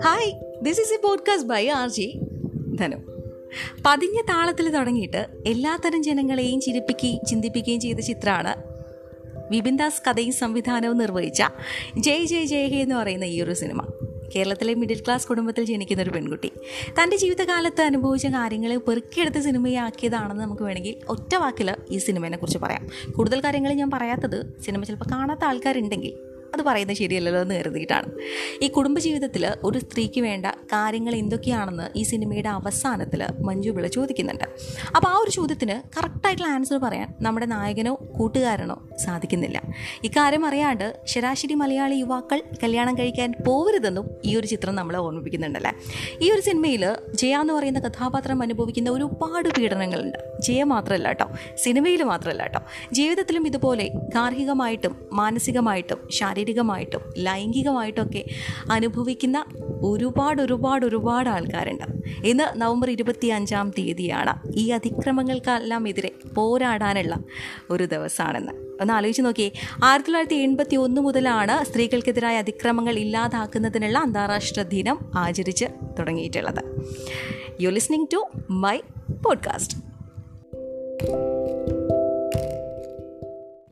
Hi this is a podcast by R G Dhanu. പതിഞ്ഞ താളത്തിൽ തുടങ്ങിയിട്ട് എല്ലാത്തരം ജനങ്ങളെയും ചിരിപ്പിക്കുകയും ചിന്തിപ്പിക്കുകയും ചെയ്ത ചിത്രമാണ് വിപിൻ ദാസ് കഥയും സംവിധാനവും നിർവഹിച്ച ജയ് ജയ് ജയ് ഹേ എന്ന് പറയുന്ന ഈ ഒരു സിനിമ. കേരളത്തിലെ മിഡിൽ ക്ലാസ് കുടുംബത്തിൽ ജനിക്കുന്ന ഒരു പെൺകുട്ടി. തന്റെ ജീവിതകാലത്ത് അനുഭവിച്ച കാര്യങ്ങളെ പെറുക്കിയെടുത്ത് സിനിമയാക്കിയതാണെന്ന് നമുക്ക് വേണമെങ്കിൽ ഒറ്റ വാക്കിൽ ഈ സിനിമയെ കുറിച്ച് പറയാം. കൂടുതൽ കാര്യങ്ങൾ ഞാൻ പറയാത്തത് സിനിമ ചിലപ്പോൾ കാണാത്ത ആൾക്കാരുണ്ടെങ്കിൽ അത് പറയുന്നത് ശരിയല്ലല്ലോ എന്ന് കരുതിയിട്ടാണ്. ഈ കുടുംബജീവിതത്തിൽ ഒരു സ്ത്രീക്ക് വേണ്ട കാര്യങ്ങൾ എന്തൊക്കെയാണെന്ന് ഈ സിനിമയുടെ അവസാനത്തിൽ മഞ്ജു പിള്ള ചോദിക്കുന്നുണ്ട്. അപ്പോൾ ആ ഒരു ചോദ്യത്തിന് കറക്റ്റായിട്ടുള്ള ആൻസർ പറയാൻ നമ്മുടെ നായകനോ കൂട്ടുകാരനോ സാധിക്കുന്നില്ല. ഇക്കാര്യം അറിയാണ്ട് ശരാശരി മലയാളി യുവാക്കൾ കല്യാണം കഴിക്കാൻ പോകരുതെന്നും ഈ ഒരു ചിത്രം നമ്മളെ ഓർമ്മിപ്പിക്കുന്നുണ്ടല്ലേ? ഈ ഒരു സിനിമയിൽ ജയ എന്ന് പറയുന്ന കഥാപാത്രം അനുഭവിക്കുന്ന ഒരുപാട് പീഡനങ്ങളുണ്ട്. ജയ മാത്രമല്ല കേട്ടോ സിനിമയിൽ മാത്രമല്ല കേട്ടോ ജീവിതത്തിലും ഇതുപോലെ ഗാർഹികമായിട്ടും മാനസികമായിട്ടും ശാരീരികമായിട്ടും ലൈംഗികമായിട്ടൊക്കെ അനുഭവിക്കുന്ന ഒരുപാട് ഒരുപാട് ഒരുപാട് ആൾക്കാരുണ്ട്. ഇന്ന് നവംബർ ഇരുപത്തി അഞ്ചാം തീയതിയാണ് ഈ അതിക്രമങ്ങൾക്കെല്ലാം എതിരെ പോരാടാനുള്ള ഒരു ദിവസമാണെന്ന്. ഒന്ന് ആലോചിച്ച് നോക്കിയേ ആയിരത്തി തൊള്ളായിരത്തി എൺപത്തി ഒന്ന് മുതലാണ് സ്ത്രീകൾക്കെതിരായ അതിക്രമങ്ങൾ ഇല്ലാതാക്കുന്നതിനുള്ള അന്താരാഷ്ട്ര ദിനം ആചരിച്ച് തുടങ്ങിയിട്ടുള്ളത്. You listening to my podcast thank you